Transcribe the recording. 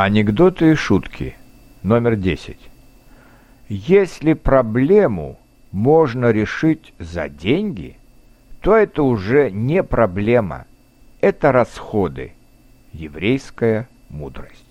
Анекдоты и шутки. Номер 10. Если проблему можно решить за деньги, то это уже не проблема, это расходы. Еврейская мудрость.